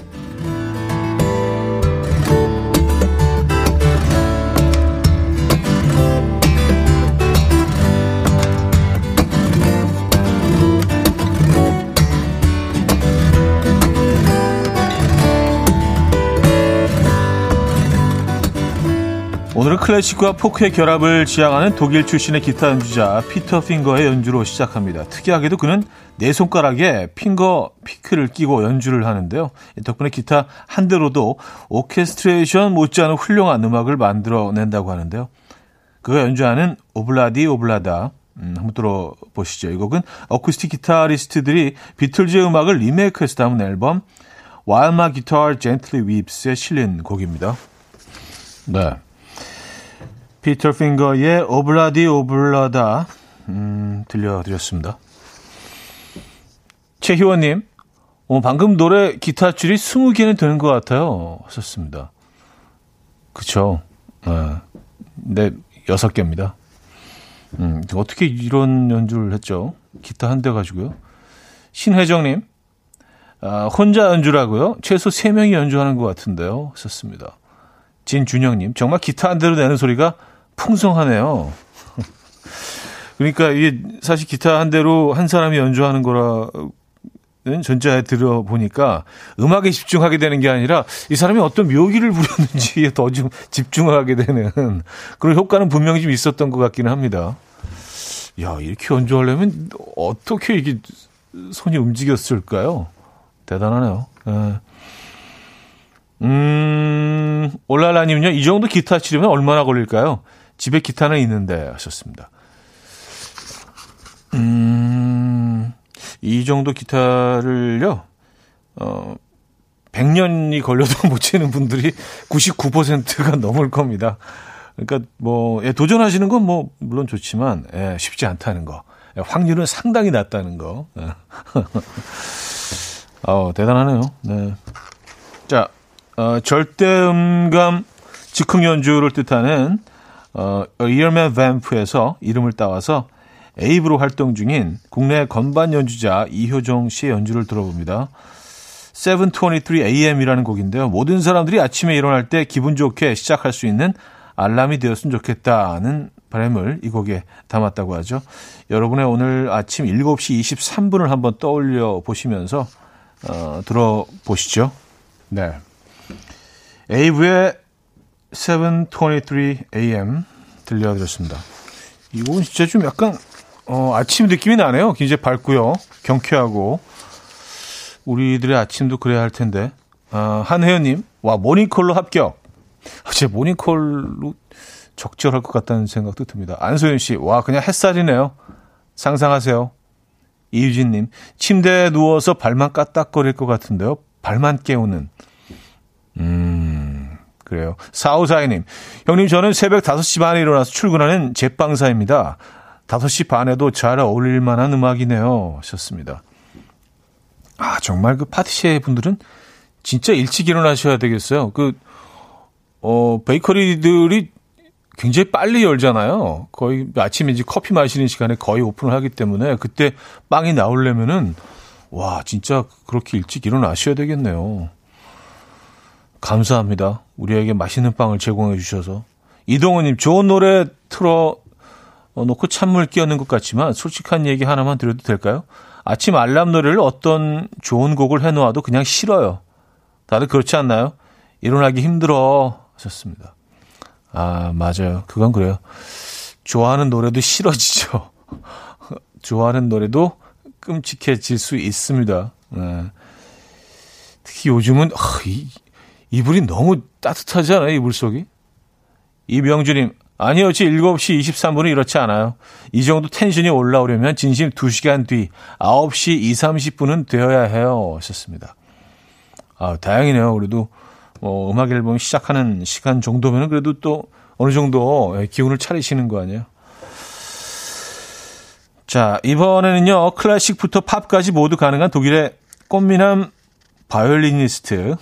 오늘은 클래식과 포크의 결합을 지향하는 독일 출신의 기타 연주자 피터 핑거의 연주로 시작합니다. 특이하게도 그는 네 손가락에 finger pick을 끼고 연주를 하는데요. 덕분에 기타 한 대로도 오케스트레이션 못지않은 훌륭한 음악을 만들어낸다고 하는데요. 그가 연주하는 Ob-La-Di, Ob-La-Da 음, 한번 들어보시죠. 이 곡은 어쿠스틱 기타리스트들이 비틀즈의 음악을 리메이크해서 담은 앨범 While My Guitar Gently Weeps에 실린 곡입니다. 네. 피터 핑거의 오블라디 오블라다 음, 들려드렸습니다. 최희원님, 어, 방금 노래 기타 줄이 20개는 되는 것 같아요. 하셨습니다. 그쵸. 네, 네 6개입니다. 음, 어떻게 이런 연주를 했죠? 기타 한 대 가지고요. 신회정님, 아, 혼자 연주라고요? 최소 3명이 연주하는 것 같은데요. 하셨습니다. 진준영님, 정말 기타 한 대로 내는 소리가 풍성하네요. 그러니까 이게 사실 기타 한 대로 한 사람이 연주하는 거라 전자에 들어보니까 음악에 집중하게 되는 게 아니라 이 사람이 어떤 묘기를 부렸는지에 더 좀 집중하게 되는 그런 효과는 분명히 좀 있었던 것 같기는 합니다. 야, 이렇게 연주하려면 어떻게 이게 손이 움직였을까요? 대단하네요. 예. 음, 올랄라님은요, 이 정도 기타 치려면 얼마나 걸릴까요? 집에 기타는 있는데 하셨습니다. 음, 이 정도 기타를요, 어, 100년이 걸려도 <laughs> 못 치는 분들이 99%가 넘을 겁니다. 그러니까 뭐, 예, 도전하시는 건 뭐, 물론 좋지만, 예, 쉽지 않다는 거. 예, 확률은 상당히 낮다는 거. 예. <laughs> 어, 대단하네요. 네. 자, 어, 절대음감 즉흥 연주를 뜻하는 어, 이얼맨 뱀프에서 이름을 따와서 에이브로 활동 중인 국내 건반 연주자 이효정 씨의 연주를 들어봅니다. 723 AM이라는 곡인데요. 모든 사람들이 아침에 일어날 때 기분 좋게 시작할 수 있는 알람이 되었으면 좋겠다는 바람을 이 곡에 담았다고 하죠. 여러분의 오늘 아침 7시 23분을 한번 떠올려 보시면서 어, 들어보시죠. 네. 에이브의 7.23 AM 들려드렸습니다. 이건 진짜 좀 약간 어, 아침 느낌이 나네요. 굉장히 밝고요. 경쾌하고. 우리들의 아침도 그래야 할 텐데. 아, 한혜연님, 와, 모닝콜로 합격. 제 모닝콜로 적절할 것 같다는 생각도 듭니다. 안소연 씨, 와, 그냥 햇살이네요. 상상하세요. 이유진님, 침대에 누워서 발만 까딱거릴 것 같은데요. 발만 깨우는. 음, 그래요. 4542님, 형님, 저는 새벽 5시 반에 일어나서 출근하는 제빵사입니다. 5시 반에도 잘 어울릴 만한 음악이네요. 하셨습니다. 아, 정말 그 파티시에 분들은 진짜 일찍 일어나셔야 되겠어요. 그, 어, 베이커리들이 굉장히 빨리 열잖아요. 거의 아침에 이제 커피 마시는 시간에 거의 오픈을 하기 때문에 그때 빵이 나오려면은 와, 진짜 그렇게 일찍 일어나셔야 되겠네요. 감사합니다. 우리에게 맛있는 빵을 제공해 주셔서. 이동호님, 좋은 노래 틀어 놓고 찬물 끼얹는 것 같지만 솔직한 얘기 하나만 드려도 될까요? 아침 알람 노래를 어떤 좋은 곡을 해놓아도 그냥 싫어요. 다들 그렇지 않나요? 일어나기 힘들어 하셨습니다. 아, 맞아요. 그건 그래요. 좋아하는 노래도 싫어지죠. <laughs> 좋아하는 노래도 끔찍해질 수 있습니다. 네. 특히 요즘은 아, 이, 이불이 너무 따뜻하지 않아요? 이불 속이? 이병주님, 아니요, 지 7시 23분은 이렇지 않아요. 이 정도 텐션이 올라오려면 진심 2시간 뒤 9시 2, 30분은 되어야 해요. 하셨습니다. 아, 다행이네요. 그래도 뭐 음악 앨범 시작하는 시간 정도면은 그래도 또 어느 정도 기운을 차리시는 거 아니에요? 자, 이번에는요, 클래식부터 팝까지 모두 가능한 독일의 꽃미남 바이올리니스트.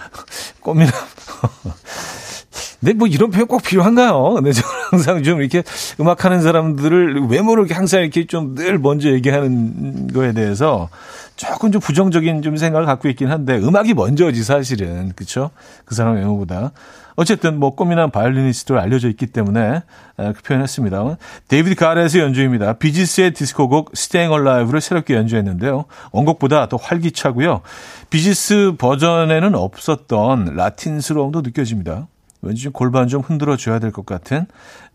<laughs> 꽃미남. <laughs> 근데 뭐 이런 표현 꼭 필요한가요? 근데 저는 항상 좀 이렇게 음악하는 사람들을 외모를 항상 이렇게 좀 늘 먼저 얘기하는 거에 대해서 조금 좀 부정적인 좀 생각을 갖고 있긴 한데 음악이 먼저지 사실은 그렇죠? 그 사람 외모보다 어쨌든 뭐 꽃미남 바이올리니스트로 알려져 있기 때문에 그 표현했습니다. 데이비드 가렛의 연주입니다. 비지스의 디스코곡 Staying Alive를 새롭게 연주했는데요. 원곡보다 더 활기차고요. 비지스 버전에는 없었던 라틴스러움도 느껴집니다. 왠지 좀 골반 좀 흔들어 줘야 될 것 같은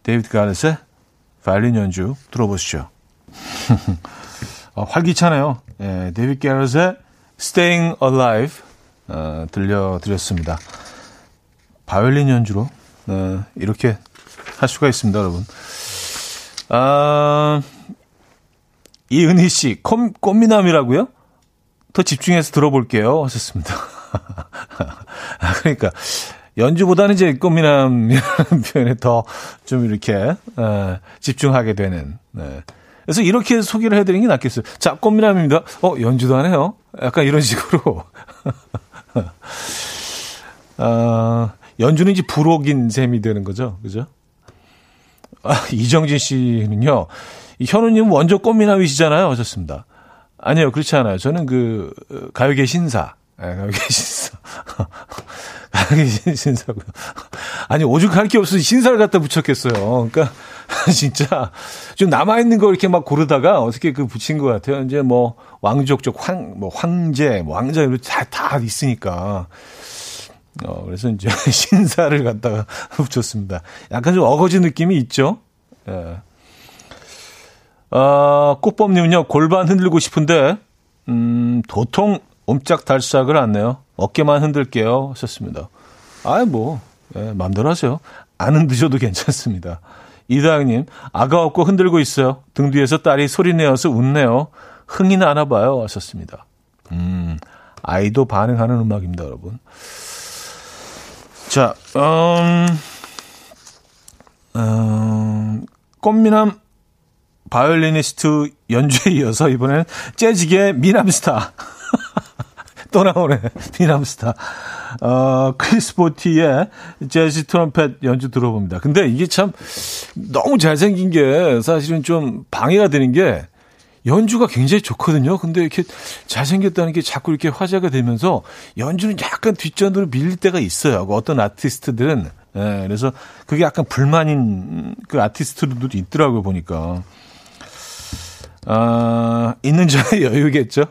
데이비드 가렛의 바이올린 연주 들어보시죠. <laughs> 어, 활기차네요. 예, 데이비드 가렛의 Staying Alive 어, 들려드렸습니다. 바이올린 연주로 어, 이렇게 할 수가 있습니다, 여러분. 아, 이은희 씨, 콤, 꽃미남이라고요? 더 집중해서 들어볼게요. 하셨습니다. <laughs> 아, 그러니까 연주보다는 이제 꽃미남이라는 <laughs> 표현에 더 좀 이렇게 어, 집중하게 되는. 네. 그래서 이렇게 소개를 해드리는 게 낫겠어요. 자, 꽃미남입니다. 어, 연주도 하네요. 약간 이런 식으로. 어, <laughs> 연주는 이제 부록인 셈이 되는 거죠. 그죠? 아, 이정진 씨는요, 현우님 원조 꽃미남이시잖아요. 하셨습니다. 아니요, 그렇지 않아요. 저는 그, 가요계 신사. 네, 가요계 <laughs> 신사. 신사고요. 아니, 오죽할 게 없어서 신사를 갖다 붙였겠어요. 그러니까, <laughs> 진짜, 좀 남아있는 거 이렇게 막 고르다가 어떻게 그 붙인 것 같아요. 이제 뭐, 왕족적 황, 뭐, 황제, 뭐 왕자, 이런 다, 다 있으니까. 어, 그래서 이제 <laughs> 신사를 갖다가 <laughs> 붙였습니다. 약간 좀 어거지 느낌이 있죠? 예. 어, 꽃범님은요, 골반 흔들고 싶은데, 음, 도통 옴짝달싹을 않네요. 어깨만 흔들게요. 하셨습니다. 아이, 뭐, 예, 마음대로 하세요. 안 흔드셔도 괜찮습니다. 이다영님, 아가 없고 흔들고 있어요. 등 뒤에서 딸이 소리내어서 웃네요. 흥이 나나 봐요. 하셨습니다. 음, 아이도 반응하는 음악입니다, 여러분. 자, 음, 음, 꽃미남 바이올리니스트 연주에 이어서 이번에는 재즈계 미남스타. <laughs> 또 나오네. 미남스타. 어, 크리스 보티의 재즈 트럼펫 연주 들어봅니다. 근데 이게 참 너무 잘생긴 게 사실은 좀 방해가 되는 게 연주가 굉장히 좋거든요. 근데 이렇게 잘생겼다는 게 자꾸 이렇게 화제가 되면서 연주는 약간 뒷전으로 밀릴 때가 있어요. 어떤 아티스트들은. 예, 그래서 그게 약간 불만인 그 아티스트들도 있더라고요, 보니까. 아, 있는 자의 <laughs> 여유겠죠.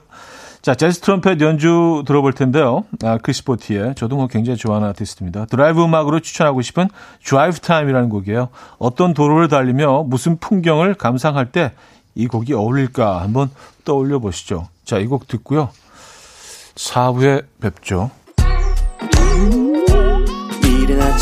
자, 재즈 트럼펫 연주 들어볼 텐데요. 아, 크리스 보티의 저도 뭐 굉장히 좋아하는 아티스트입니다. 드라이브 음악으로 추천하고 싶은 Drive Time이라는 곡이에요. 어떤 도로를 달리며 무슨 풍경을 감상할 때 이 곡이 어울릴까 한번 떠올려 보시죠. 자, 이 곡 듣고요. 4부에 뵙죠.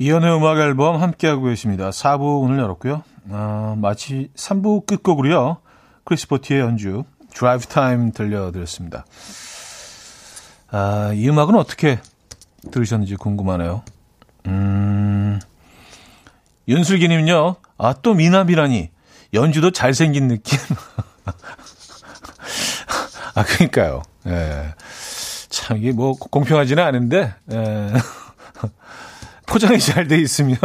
이현우의 음악 앨범 함께하고 계십니다. 4부 오늘 열었고요. 어, 마치 3부 끝곡으로요. 크리스 보티의 연주 Drive Time 들려드렸습니다. 아, 이 음악은 어떻게 들으셨는지 궁금하네요. 음, 윤슬기님은요. 아, 또 미남이라니. 연주도 잘생긴 느낌. <laughs> 아, 그니까요. 예. 참, 이게 뭐, 공평하지는 않은데, 예. 포장이 <laughs> 잘 돼 있으면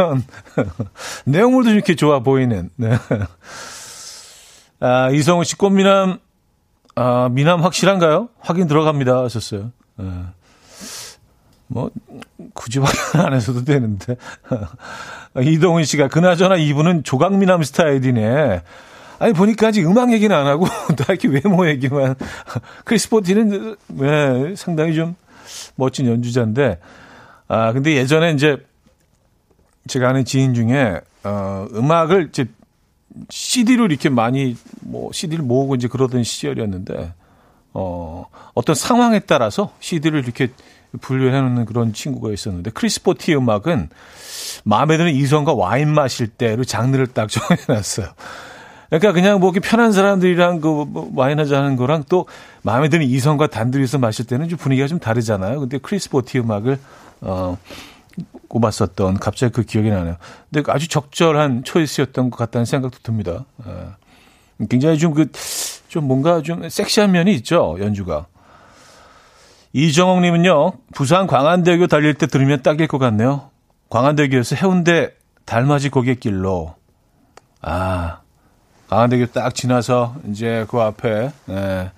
<laughs> 내용물도 이렇게 좋아 보이는. 네. 아, 이성우 씨 꽃미남 아, 미남 확실한가요? 확인 들어갑니다 하셨어요. 네. 뭐 굳이 확인 안 해서도 되는데 <laughs> 이동훈 씨가 그나저나 이분은 조각미남 스타일이네. 아니 보니까 아직 음악 얘기는 안 하고 다 이렇게 외모 얘기만. 크리스포티는 네, 상당히 좀 멋진 연주자인데 아 근데 예전에 이제 제가 아는 지인 중에 어 음악을 이제 CD로 이렇게 많이 뭐 CD를 모으고 이제 그러던 시절이었는데 어 어떤 상황에 따라서 CD를 이렇게 분류해 놓는 그런 친구가 있었는데 크리스포티 음악은 마음에 드는 이성과 와인 마실 때로 장르를 딱 <laughs> 정해 놨어요. 그러니까 그냥 뭐 이렇게 편한 사람들이랑 그뭐 와인 하자 하는 거랑 또 마음에 드는 이성과 단둘이서 마실 때는 좀 분위기가 좀 다르잖아요. 근데 크리스포티 음악을 어 꼽았었던 갑자기 그 기억이 나네요. 근데 아주 적절한 초이스였던 것 같다는 생각도 듭니다. 예. 굉장히 좀 그, 좀 뭔가 좀 섹시한 면이 있죠, 연주가. 이정옥 님은요, 부산 광안대교 달릴 때 들으면 딱일 것 같네요. 광안대교에서 해운대 달맞이 고갯길로. 아, 광안대교 딱 지나서 이제 그 앞에, 예,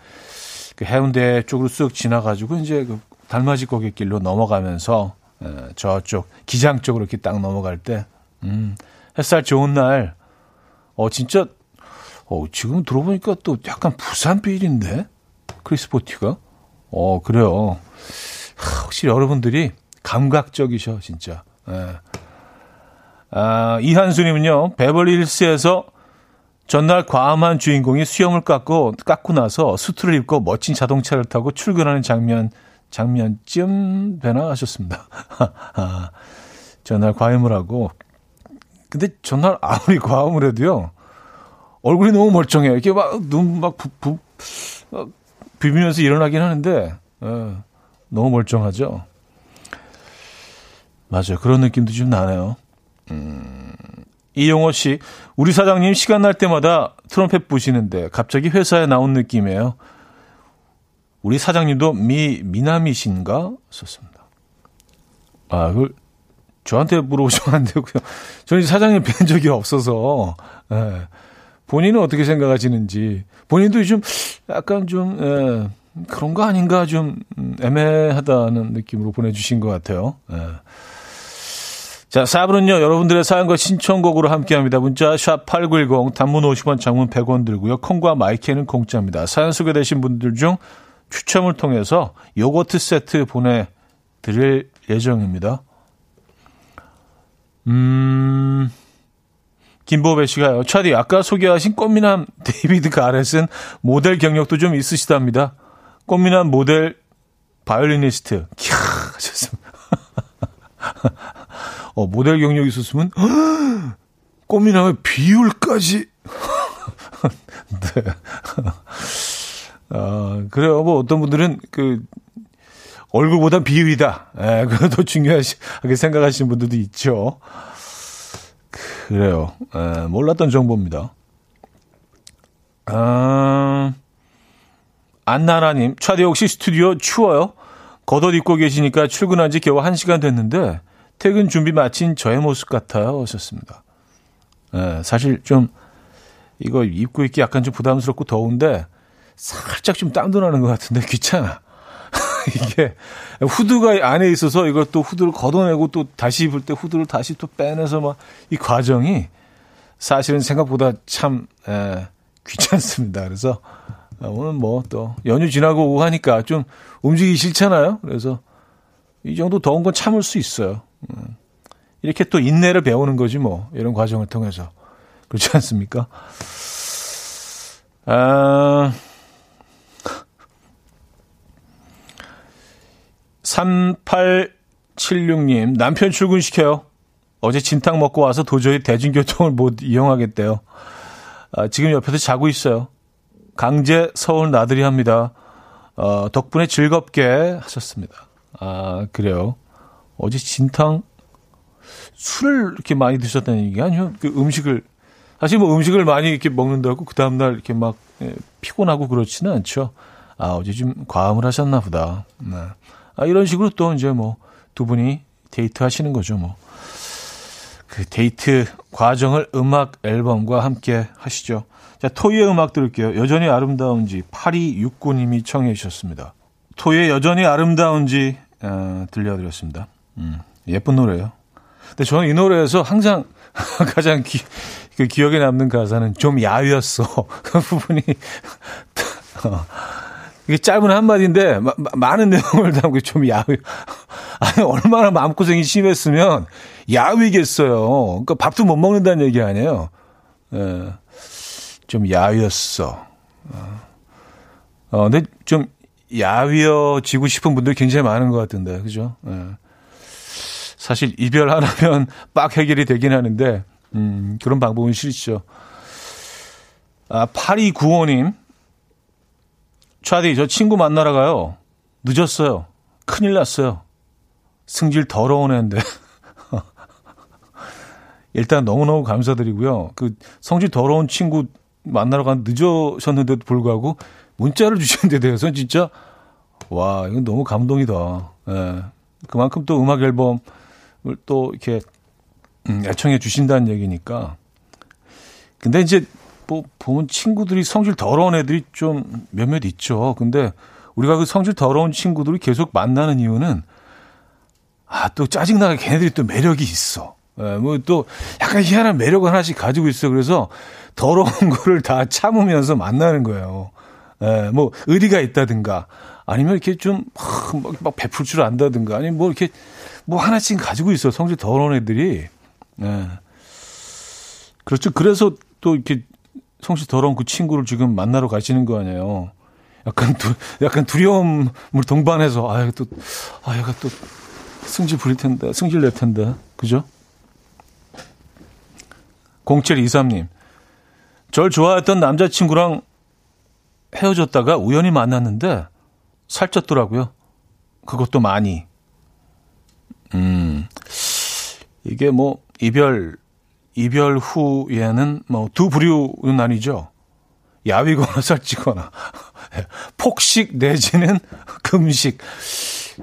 그 해운대 쪽으로 쓱 지나가지고 이제 그 달맞이 고갯길로 넘어가면서 예, 저쪽 기장 쪽으로 이렇게 딱 넘어갈 때 음, 햇살 좋은 날 어 진짜 어 지금 들어보니까 또 약간 부산 빌인데 크리스포티가 어 그래요. 하, 혹시 여러분들이 감각적이셔 진짜. 예. 아, 이한수님은요 베벌리힐스에서 전날 과음한 주인공이 수염을 깎고 깎고 나서 수트를 입고 멋진 자동차를 타고 출근하는 장면 장면쯤 되나 하셨습니다. 아, 전날 과음을 하고 근데 전날 아무리 과음을 해도요 얼굴이 너무 멀쩡해요. 이렇게 막 눈 막 부, 부, 비비면서 일어나긴 하는데 어, 너무 멀쩡하죠. 맞아요. 그런 느낌도 좀 나네요. 음, 이용호 씨, 우리 사장님 시간 날 때마다 트럼펫 부시는데 갑자기 회사에 나온 느낌이에요. 우리 사장님도 미, 미남이신가? 썼습니다. 아, 그걸 저한테 물어보시면 안 되고요. 저는 사장님 뵌 적이 없어서, 예. 본인은 어떻게 생각하시는지, 본인도 좀 약간 좀, 예, 그런 거 아닌가 좀 애매하다는 느낌으로 보내주신 것 같아요. 예. 자, 4부는요, 여러분들의 사연과 신청곡으로 함께 합니다. 문자, 샵8910, 단문 50원, 장문 100원 들고요. 콩과 마이크는 공짜입니다. 사연 소개되신 분들 중 추첨을 통해서 요거트 세트 보내드릴 예정입니다. 음, 김보배 씨가요. 차디, 아까 소개하신 꽃미남 <laughs> 데이비드 가렛은 모델 경력도 좀 있으시답니다. 꽃미남 모델 바이올리니스트. 캬, 하셨습니다. <laughs> 어, 모델 경력이 있었으면, <gasps> 꽃미남의 비율까지. <laughs> 네. 아, 그래요. 뭐 어떤 분들은 그, 얼굴보단 비율이다. 예, <laughs> 그거 더 중요하게 생각하시는 분들도 있죠. 그래요. 에, 몰랐던 정보입니다. 아, 안나라님, 차디 혹시 스튜디오 추워요? 겉옷 입고 계시니까 출근한 지 겨우 1시간 됐는데, 퇴근 준비 마친 저의 모습 같아요. 하셨습니다. 에, 사실 좀, 이거 입고 있기 약간 좀 부담스럽고 더운데, 살짝 좀 땀도 나는 것 같은데, 귀찮아. <laughs> 이게 후드가 안에 있어서 이것도 후드를 걷어내고 또 다시 입을 때 후드를 다시 또 빼내서 막 이 과정이 사실은 생각보다 참 에, 귀찮습니다. 그래서 오늘 뭐 또 연휴 지나고 오고 하니까 좀 움직이기 싫잖아요. 그래서 이 정도 더운 건 참을 수 있어요. 음. 이렇게 또 인내를 배우는 거지 뭐 이런 과정을 통해서 그렇지 않습니까? 아. 3876님, 남편 출근시켜요. 어제 진탕 먹고 와서 도저히 대중교통을 못 이용하겠대요. 아, 지금 옆에서 자고 있어요. 강제 서울 나들이 합니다. 어, 덕분에 즐겁게 하셨습니다. 아, 그래요. 어제 진탕, 술을 이렇게 많이 드셨다는 얘기 아니요? 그 음식을, 사실 뭐 음식을 많이 이렇게 먹는다고 그 다음 날 이렇게 막 예, 피곤하고 그렇지는 않죠. 아, 어제 좀 과음을 하셨나 보다. 네. 아, 이런 식으로 또 이제 뭐 두 분이 데이트 하시는 거죠, 뭐. 그 데이트 과정을 음악 앨범과 함께 하시죠. 자, 토이의 음악 들을게요. 여전히 아름다운지 8269님이 청해 주셨습니다. 토이의 여전히 아름다운지 어, 들려드렸습니다. 음, 예쁜 노래예요. 근데 저는 이 노래에서 항상 <laughs> 가장 기, 그 기억에 남는 가사는 좀 야위였어. <laughs> 그 부분이 <laughs> 어, 이게 짧은 한마디인데 마, 많은 <laughs> 내용을 담고 좀 야위. <laughs> 아니 얼마나 마음고생이 심했으면 야위겠어요. 그러니까 밥도 못 먹는다는 얘기 아니에요. 예. 좀 야위였어. 어. 어, 근데 좀 야위어지고 싶은 분들 굉장히 많은 것 같은데, 그죠? 예. 사실 이별 하나면 <laughs> 빡 해결이 되긴 하는데, 음, 그런 방법은 싫죠. 아, 8295님. 차디, 저 친구 만나러 가요. 늦었어요. 큰일 났어요. 승질 더러운 애인데. <laughs> 일단 너무너무 감사드리고요. 그 성질 더러운 친구 만나러 간 늦으셨는데도 불구하고 문자를 주시는데 대해서 진짜 와, 이건 너무 감동이다. 예. 그만큼 또 음악 앨범을 또 이렇게 음, 애청해 주신다는 얘기니까. 근데 이제 뭐 보면 친구들이 성질 더러운 애들이 좀 몇몇 있죠. 근데 우리가 그 성질 더러운 친구들을 계속 만나는 이유는 아, 또 짜증나게 걔네들이 또 매력이 있어. 예, 뭐 또 약간 희한한 매력을 하나씩 가지고 있어. 그래서 더러운 <laughs> 거를 다 참으면서 만나는 거예요. 예, 뭐 의리가 있다든가 아니면 이렇게 좀 막 베풀 줄 안다든가 아니면 뭐 이렇게 뭐 하나씩 가지고 있어. 성질 더러운 애들이. 예. 그렇죠. 그래서 또 이렇게 성질 더러운 그 친구를 지금 만나러 가시는 거 아니에요. 약간 두, 약간 두려움을 동반해서 아, 또 아, 얘가 또 승질 부릴 텐데, 승질 낼 텐데. 그죠? 0723님. 절 좋아했던 남자친구랑 헤어졌다가 우연히 만났는데 살쪘더라고요. 그것도 많이. 음. 이게 뭐 이별 이별 후에는 뭐 두 부류는 아니죠. 야위거나 <laughs> 살찌거나 폭식 내지는 <laughs> 금식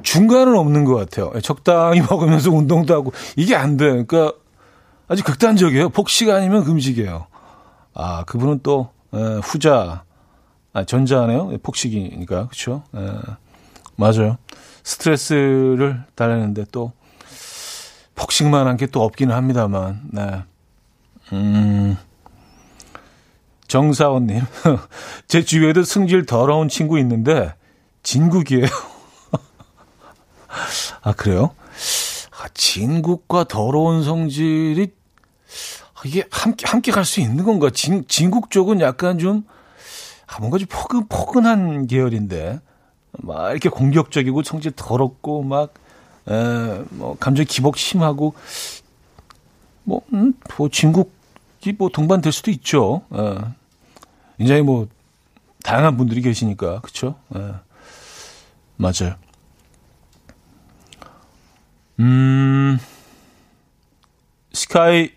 중간은 없는 것 같아요. 적당히 먹으면서 운동도 하고 이게 안 돼. 그러니까 아주 극단적이에요. 폭식 아니면 금식이에요. 아 그분은 또 에, 후자 아, 전자네요. 폭식이니까 그렇죠. 맞아요. 스트레스를 달래는데 또 폭식만 한 게 또 없기는 합니다만. 네. 음. 정사원님, <laughs> 제 주위에도 승질 더러운 친구 있는데 진국이에요. <laughs> 아 그래요? 아, 진국과 더러운 성질이 이게 함께 함께 갈 수 있는 건가? 진 진국 쪽은 약간 좀 아, 뭔가 좀 포근 포근한 계열인데 막 이렇게 공격적이고 성질 더럽고 막 에, 뭐 감정 기복 심하고 뭐, 음, 뭐 진국이 뭐 동반될 수도 있죠. 에. 굉장히 뭐 다양한 분들이 계시니까 그렇죠. 에. 맞아요. 음, 스카이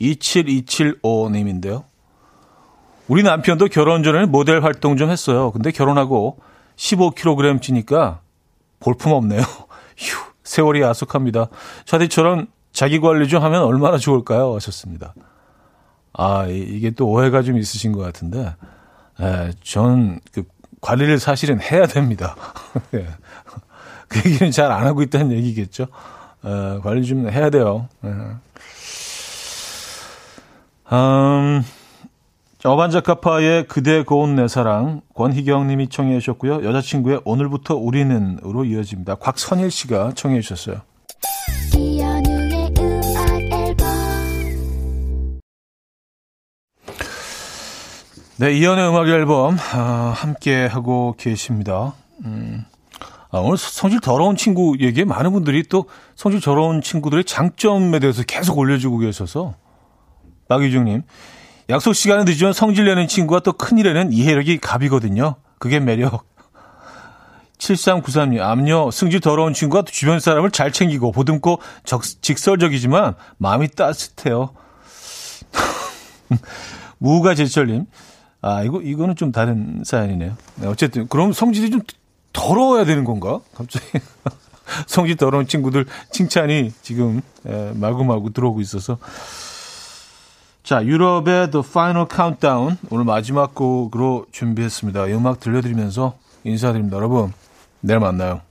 27275님인데요. 우리 남편도 결혼 전에는 모델 활동 좀 했어요. 근데 결혼하고 15kg 찌니까 볼품 없네요. <laughs> 휴, 세월이 야속합니다. 차디처럼 자기 관리 좀 하면 얼마나 좋을까요? 하셨습니다. 아, 이게 또 오해가 좀 있으신 것 같은데, 예, 저는 그 관리를 사실은 해야 됩니다. <laughs> 예. 그 얘기는 잘 안 하고 있다는 얘기겠죠. 에, 관리 좀 해야 돼요. 에. 음, 어반자카파의 그대 고운 내 사랑 권희경 님이 청해 주셨고요. 여자친구의 오늘부터 우리는으로 이어집니다. 곽선일 씨가 청해 주셨어요. 네, 이연의 음악 앨범 아, 함께 하고 계십니다. 음, 아, 오늘 성질 더러운 친구 얘기에 많은 분들이 또 성질 더러운 친구들의 장점에 대해서 계속 올려주고 계셔서 박유중님 약속 시간은 늦으면 성질 내는 친구가 또 큰일에는 이해력이 갑이거든요. 그게 매력. 7393님, 암요, 승질 더러운 친구가 주변 사람을 잘 챙기고 보듬고 적, 직설적이지만 마음이 따뜻해요. <laughs> 무가 제철님, 아, 이거, 이거는 좀 다른 사연이네요. 네, 어쨌든, 그럼 성질이 좀 더러워야 되는 건가? 갑자기. <laughs> 성질 더러운 친구들 칭찬이 지금 에, 마구마구 들어오고 있어서. 자, 유럽의 The Final Countdown 오늘 마지막 곡으로 준비했습니다. 이 음악 들려드리면서 인사드립니다. 여러분, 내일 만나요.